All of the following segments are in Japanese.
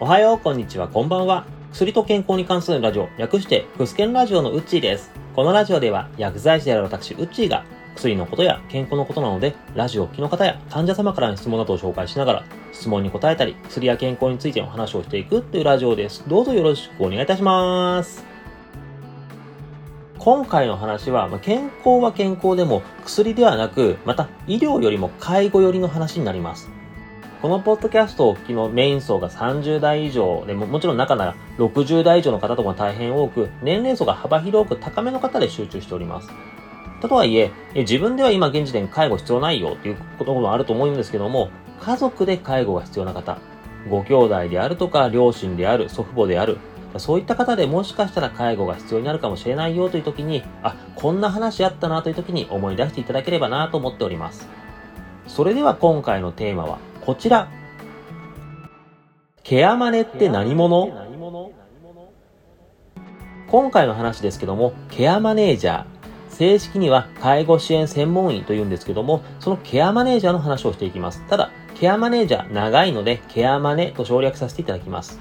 おはよう、こんにちは、こんばんは。薬と健康に関するラジオ、略して、クスケンラジオのうっちーです。このラジオでは、薬剤師である私、うっちーが、薬のことや健康のことなので、ラジオを聞きの方や患者様からの質問などを紹介しながら、質問に答えたり、薬や健康についての話をしていくというラジオです。どうぞよろしくお願いいたします。今回の話は、ま健康は健康でも薬ではなく、また医療よりも介護寄りの話になります。このポッドキャストを聞きのメイン層が30代以上でも、もちろん中なら60代以上の方とか大変多く、年齢層が幅広く高めの方で集中しております。とはいえ、自分では今現時点介護必要ないよっていうこともあると思うんですけども、家族で介護が必要な方、ご兄弟であるとか、両親である、祖父母である、そういった方でもしかしたら介護が必要になるかもしれないよという時に、あ、こんな話あったなという時に思い出していただければなと思っております。それでは今回のテーマは、こちら。ケアマネって何者？今回の話ですけども、ケアマネージャー。正式には介護支援専門員というんですけども、そのケアマネージャーの話をしていきます。ただ、ケアマネージャー長いので、ケアマネと省略させていただきます。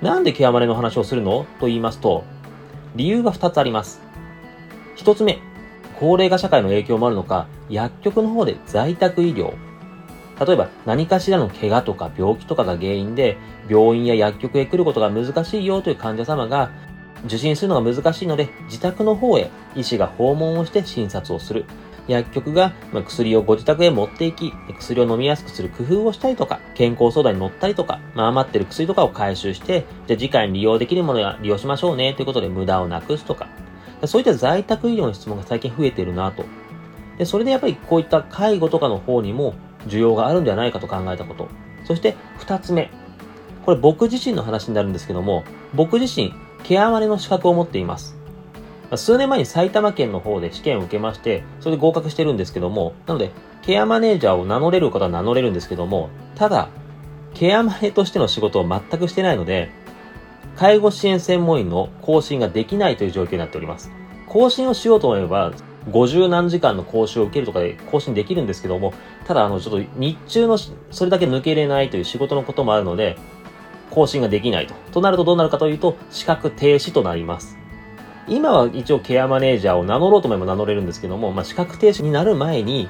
なんでケアマネの話をするの？と言いますと、理由が2つあります。1つ目、高齢化社会の影響もあるのか、薬局の方で在宅医療、例えば何かしらの怪我とか病気とかが原因で病院や薬局へ来ることが難しいよという患者様が受診するのが難しいので自宅の方へ医師が訪問をして診察をする。薬局が薬をご自宅へ持っていき、薬を飲みやすくする工夫をしたりとか、健康相談に乗ったりとか、まあ、余ってる薬とかを回収して、じゃあ次回に利用できるものは利用しましょうねということで無駄をなくすとか、そういった在宅医療の質問が最近増えてるなと。で、それでやっぱりこういった介護とかの方にも需要があるんではないかと考えたこと。そして二つ目。これ僕自身の話になるんですけども、僕自身、ケアマネの資格を持っています。数年前に埼玉県の方で試験を受けまして、それで合格してるんですけども、なので、ケアマネージャーを名乗れる方は名乗れるんですけども、ただ、ケアマネとしての仕事を全くしてないので、介護支援専門員の更新ができないという状況になっております。更新をしようと思えば、50何時間の講習を受けるとかで更新できるんですけども、ただあの、ちょっと日中のそれだけ抜けれないという仕事のこともあるので、更新ができないと。となるとどうなるかというと、資格停止となります。今は一応ケアマネージャーを名乗ろうと思えば名乗れるんですけども、まあ、資格停止になる前に、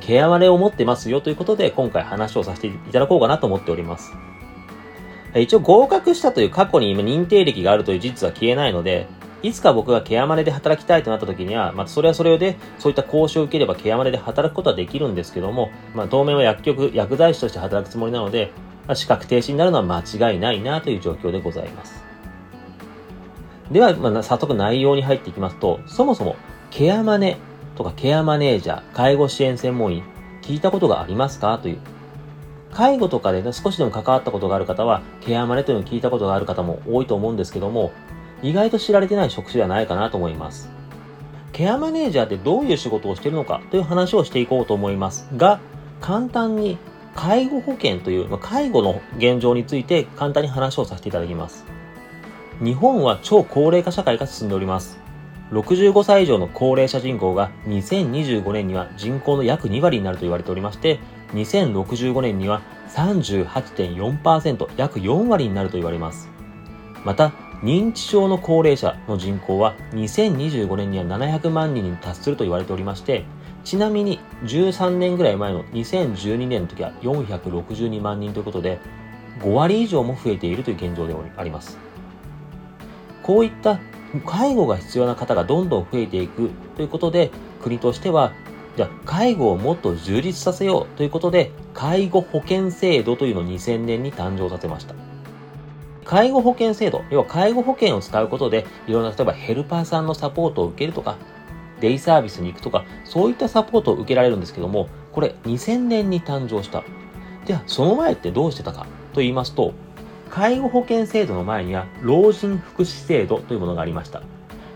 ケアマネを持ってますよということで、今回話をさせていただこうかなと思っております。一応合格したという過去に今認定歴があるという事実は消えないので、いつか僕がケアマネで働きたいとなった時には、まあ、それはそれで、そういった講習を受ければケアマネで働くことはできるんですけども、まあ、当面は薬局、薬剤師として働くつもりなので、まあ、資格停止になるのは間違いないなという状況でございます。では、まあ、早速内容に入っていきますと、そもそも、ケアマネとかケアマネージャー、介護支援専門員、聞いたことがありますかという。介護とかで、ね、少しでも関わったことがある方は、ケアマネというのを聞いたことがある方も多いと思うんですけども、意外と知られてない職種ではないかなと思います。ケアマネージャーってどういう仕事をしているのかという話をしていこうと思いますが、簡単に介護保険という、介護の現状について簡単に話をさせていただきます。日本は超高齢化社会が進んでおります。65歳以上の高齢者人口が2025年には人口の約2割になると言われておりまして、2065年には38.4%、約4割になると言われます。また、認知症の高齢者の人口は2025年には700万人に達すると言われておりまして、ちなみに13年ぐらい前の2012年の時は462万人ということで、5割以上も増えているという現状であります。こういった介護が必要な方がどんどん増えていくということで、国としては、じゃあ介護をもっと充実させようということで、介護保険制度というのを2000年に誕生させました。介護保険制度、要は介護保険を使うことで、いろんな、例えばヘルパーさんのサポートを受けるとか、デイサービスに行くとか、そういったサポートを受けられるんですけども、これ2000年に誕生した。じゃあ、その前ってどうしてたかと言いますと、介護保険制度の前には、老人福祉制度というものがありました。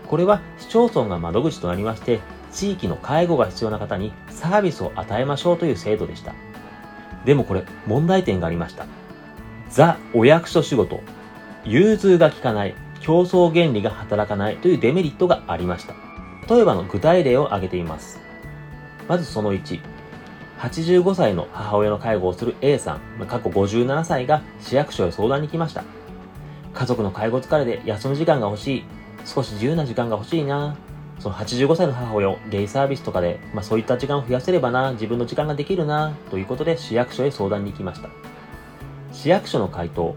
これは市町村が窓口となりまして、地域の介護が必要な方にサービスを与えましょうという制度でした。でもこれ、問題点がありました。ザ・お役所仕事融通が効かない、競争原理が働かないというデメリットがありました。例えばの具体例を挙げています。まずその1、85歳の母親の介護をする A さん、過去57歳が市役所へ相談に来ました。家族の介護疲れで休む時間が欲しい。少し自由な時間が欲しいな。その85歳の母親をデイサービスとかで、まあそういった時間を増やせればな、自分の時間ができるな、ということで市役所へ相談に行きました。市役所の回答。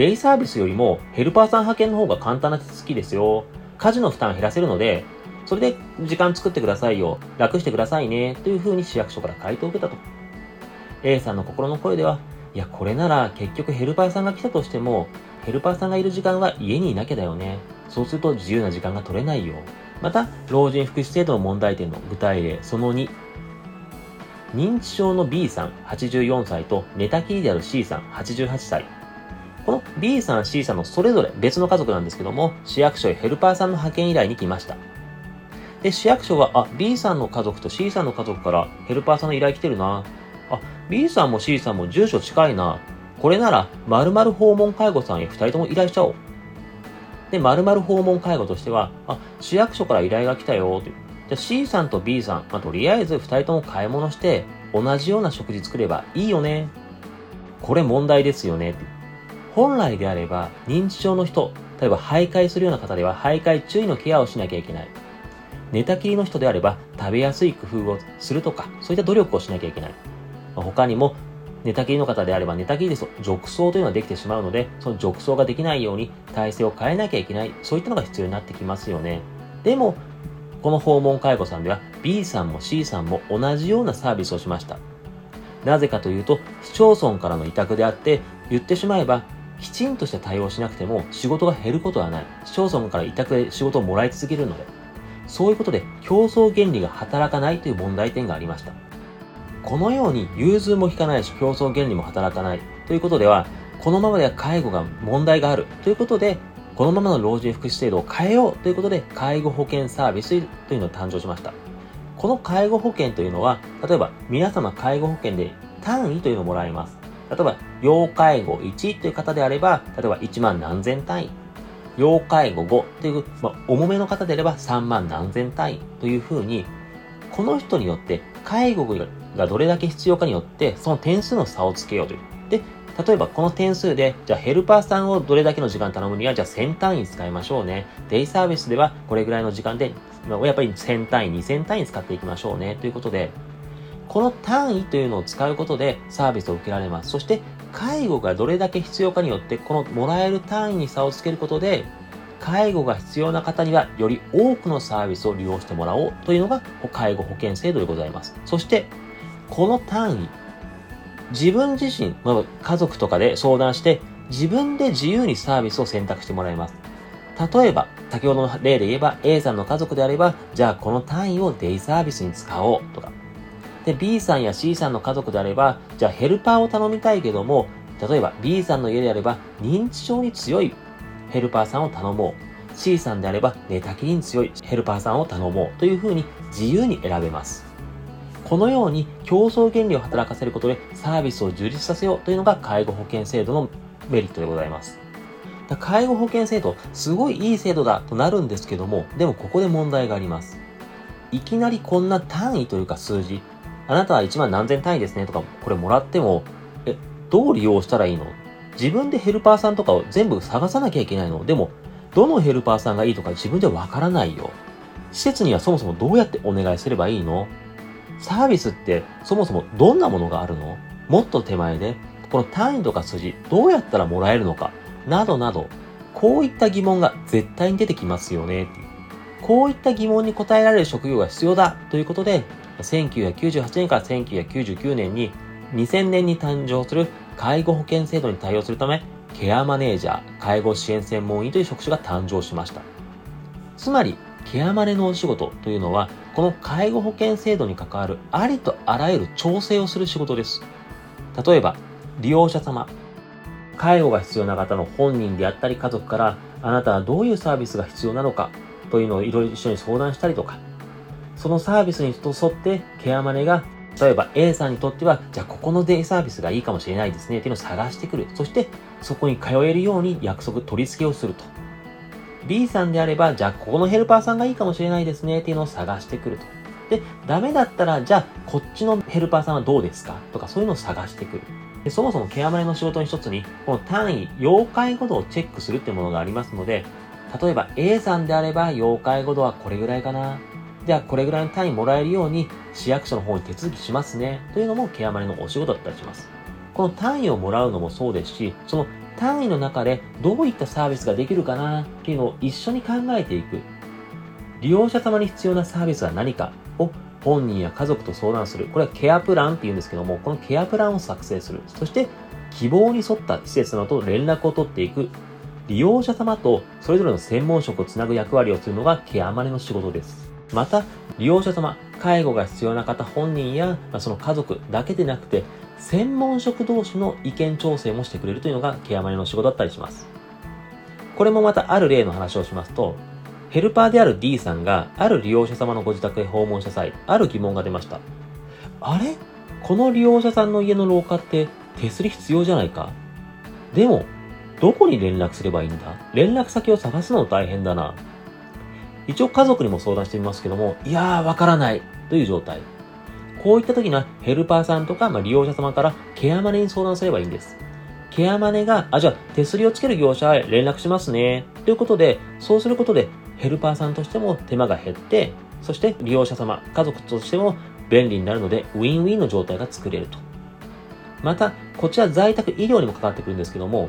デイサービスよりもヘルパーさん派遣の方が簡単な手続きですよ。家事の負担減らせるので、それで時間作ってくださいよ。楽してくださいね。というふうに市役所から回答を受けたと。A さんの心の声では、いや、これなら結局ヘルパーさんが来たとしても、ヘルパーさんがいる時間は家にいなきゃだよね。そうすると自由な時間が取れないよ。また、老人福祉制度の問題点の具体例その2。認知症の B さん84歳と寝たきりである C さん88歳。この B さん、C さんのそれぞれ別の家族なんですけども、市役所へヘルパーさんの派遣依頼に来ました。で、市役所は、あ、B さんの家族と C さんの家族からヘルパーさんの依頼来てるな。あ、B さんも C さんも住所近いな。これなら、〇〇訪問介護さんへ2人とも依頼しちゃおう。で、〇〇訪問介護としては、あ、市役所から依頼が来たよ、という。じゃ C さんと B さん、まあ、とりあえず2人とも買い物して、同じような食事作ればいいよね。これ問題ですよね。本来であれば、認知症の人、例えば徘徊するような方では徘徊注意のケアをしなきゃいけない。寝たきりの人であれば食べやすい工夫をするとか、そういった努力をしなきゃいけない。他にも寝たきりの方であれば寝たきりですと褥瘡というのができてしまうので、その褥瘡ができないように体勢を変えなきゃいけない。そういったのが必要になってきますよね。でも、この訪問介護さんでは B さんも C さんも同じようなサービスをしました。なぜかというと、市町村からの委託であって、言ってしまえば、きちんとした対応しなくても仕事が減ることはない。市町村から委託で仕事をもらい続けるので。そういうことで競争原理が働かないという問題点がありました。このように融通も引かないし競争原理も働かないということでは、このままでは介護が問題があるということで、このままの老人福祉制度を変えようということで、介護保険サービスというのが誕生しました。この介護保険というのは、例えば皆様介護保険で単位というのをもらいます。例えば、要介護1という方であれば、例えば1万何千単位。要介護5という、まあ、重めの方であれば3万何千単位というふうに、この人によって介護がどれだけ必要かによって、その点数の差をつけようという。で、例えばこの点数で、じゃあヘルパーさんをどれだけの時間頼むには、じゃあ1000単位使いましょうね。デイサービスではこれぐらいの時間で、やっぱり1000単位、2000単位使っていきましょうね。ということで、この単位というのを使うことでサービスを受けられます。そして、介護がどれだけ必要かによって、このもらえる単位に差をつけることで、介護が必要な方にはより多くのサービスを利用してもらおうというのが介護保険制度でございます。そして、この単位、自分自身、まあ、家族とかで相談して、自分で自由にサービスを選択してもらいます。例えば、先ほどの例で言えば、A さんの家族であれば、じゃあこの単位をデイサービスに使おうとか。で、B さんや C さんの家族であれば、じゃあヘルパーを頼みたいけども、例えば B さんの家であれば、認知症に強いヘルパーさんを頼もう。C さんであれば寝たきりに強いヘルパーさんを頼もうというふうに自由に選べます。このように競争原理を働かせることでサービスを充実させようというのが介護保険制度のメリットでございます。介護保険制度、すごいいい制度だとなるんですけども、でもここで問題があります。いきなりこんな単位というか数字、あなたは1万何千単位ですねとか、これもらっても、え、どう利用したらいいの自分でヘルパーさんとかを全部探さなきゃいけないの。でも、どのヘルパーさんがいい？とか自分でわからないよ。施設にはそもそもどうやってお願いすればいいのサービスってそもそもどんなものがあるのもっと手前で、この単位とか筋、どうやったらもらえるのか、などなど、こういった疑問が絶対に出てきますよね。こういった疑問に答えられる職業が必要だということで、1998年から1999年に2000年に誕生する介護保険制度に対応するため、ケアマネージャー、介護支援専門員という職種が誕生しました。つまり、ケアマネのお仕事というのは、この介護保険制度に関わるありとあらゆる調整をする仕事です。例えば、利用者様、介護が必要な方の本人であったり家族から、あなたはどういうサービスが必要なのかというのをいろいろ一緒に相談したりとか、そのサービスに沿ってケアマネが例えば A さんにとっては、じゃあここのデイサービスがいいかもしれないですねっていうのを探してくる。そしてそこに通えるように約束取り付けをすると。B さんであれば、じゃあここのヘルパーさんがいいかもしれないですねっていうのを探してくると。で、ダメだったら、じゃあ、こっちのヘルパーさんはどうですか？とか、そういうのを探してくる。でそもそもケアマネの仕事の一つに、この単位、要介護度をチェックするってものがありますので、例えば A さんであれば、要介護度はこれぐらいかな。じゃあ、これぐらいの単位もらえるように、市役所の方に手続きしますね。というのもケアマネのお仕事だったりします。この単位をもらうのもそうですし、その単位の中でどういったサービスができるかなっていうのを一緒に考えていく。利用者様に必要なサービスは何かを本人や家族と相談する。これはケアプランって言うんですけども、このケアプランを作成する。そして、希望に沿った施設などと連絡を取っていく。利用者様とそれぞれの専門職をつなぐ役割をするのがケアマネの仕事です。また、利用者様、介護が必要な方本人や、まあ、その家族だけでなくて、専門職同士の意見調整もしてくれるというのがケアマネの仕事だったりします。これもまたある例の話をしますと、ヘルパーである D さんがある利用者様のご自宅へ訪問した際、ある疑問が出ました。あれ？この利用者さんの家の廊下って手すり必要じゃないか？でも、どこに連絡すればいいんだ？連絡先を探すの大変だな。一応家族にも相談してみますけども、いやーわからないという状態。こういった時にはヘルパーさんとか、まあ、利用者様からケアマネに相談すればいいんです。ケアマネが、あ、じゃあ手すりをつける業者へ連絡しますね。ということで、そうすることでヘルパーさんとしても手間が減って、そして利用者様、家族としても便利になるので、ウィンウィンの状態が作れると。また、こちら在宅医療にも関わってくるんですけども、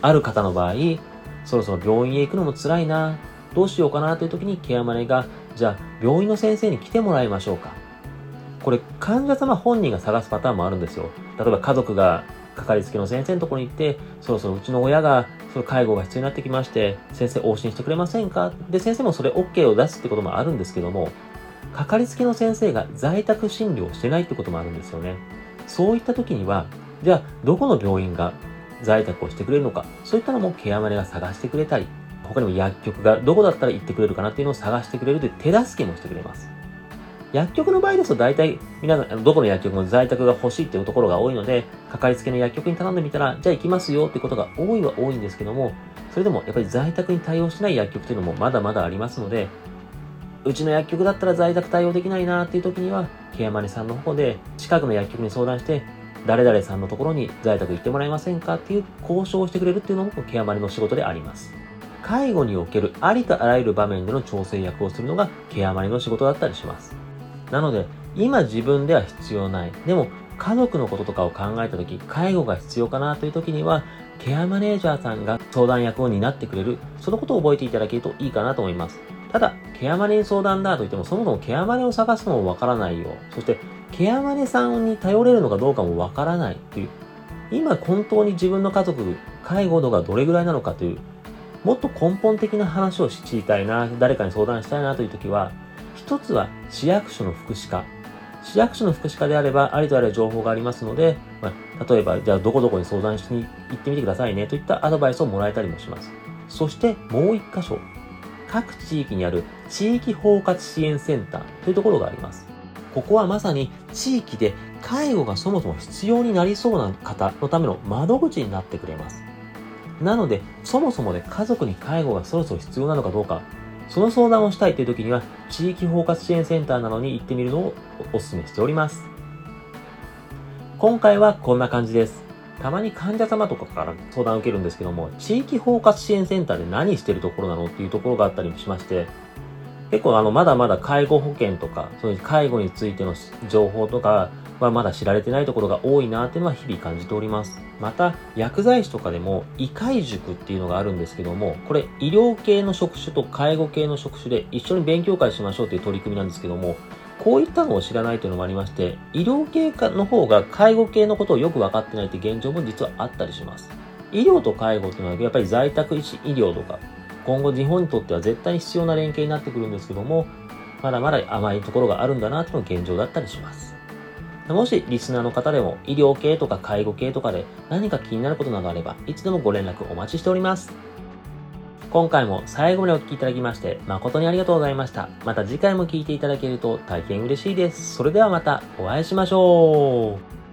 ある方の場合、そろそろ病院へ行くのも辛いな、どうしようかなという時にケアマネが、じゃあ病院の先生に来てもらいましょうか。これ患者様本人が探すパターンもあるんですよ。例えば家族がかかりつけの先生のところに行って、そろそろうちの親がその介護が必要になってきまして、先生往診してくれませんか？で、先生もそれ OK を出すってこともあるんですけども、かかりつけの先生が在宅診療してないってこともあるんですよね。そういった時には、じゃあ、どこの病院が在宅をしてくれるのか、そういったのもケアマネが探してくれたり、他にも薬局がどこだったら行ってくれるかなっていうのを探してくれるという手助けもしてくれます。薬局の場合ですと大体、皆さん、どこの薬局も在宅が欲しいっていうところが多いので、かかりつけの薬局に頼んでみたら、じゃあ行きますよってことが多いは多いんですけども、それでもやっぱり在宅に対応しない薬局というのもまだまだありますので、うちの薬局だったら在宅対応できないなっていう時には、ケアマネさんの方で近くの薬局に相談して、誰々さんのところに在宅行ってもらえませんかっていう交渉をしてくれるっていうのもケアマネの仕事であります。介護におけるありとあらゆる場面での調整役をするのがケアマネの仕事だったりします。なので、今自分では必要ない。でも、家族のこととかを考えたとき、介護が必要かなというときには、ケアマネージャーさんが相談役を担ってくれる、そのことを覚えていただけるといいかなと思います。ただ、ケアマネに相談だと言っても、そもそもケアマネを探すのもわからないよ。そして、ケアマネさんに頼れるのかどうかもわからないという、今本当に自分の家族、介護度がどれぐらいなのかという、もっと根本的な話を知りたいな、誰かに相談したいなというときは、一つは市役所の福祉課。市役所の福祉課であれば、ありとあらゆる情報がありますので、まあ、例えば、じゃあどこどこに相談しに行ってみてくださいねといったアドバイスをもらえたりもします。そしてもう一箇所、各地域にある地域包括支援センターというところがあります。ここはまさに地域で介護がそもそも必要になりそうな方のための窓口になってくれます。なので、そもそもで家族に介護がそろそろ必要なのかどうか、その相談をしたいという時には、地域包括支援センターなどに行ってみるのをお勧めしております。今回はこんな感じです。たまに患者様とかから相談を受けるんですけども、地域包括支援センターで何してるところなのっていうところがあったりもしまして、結構あの、まだまだ介護保険とか、そういう介護についての情報とかはまだ知られてないところが多いなっていうのは日々感じております。また、薬剤師とかでも、医会塾っていうのがあるんですけども、これ、医療系の職種と介護系の職種で一緒に勉強会しましょうっていう取り組みなんですけども、こういったのを知らないというのもありまして、医療系の方が介護系のことをよく分かってないって現状も実はあったりします。医療と介護っていうのはやっぱり在宅医師医療とか、今後日本にとっては絶対に必要な連携になってくるんですけども、まだまだ甘いところがあるんだなっていうのが現状だったりします。もしリスナーの方でも医療系とか介護系とかで何か気になることなどあれば、いつでもご連絡お待ちしております。今回も最後までお聴きいただきまして誠にありがとうございました。また次回も聴いていただけると大変嬉しいです。それではまたお会いしましょう。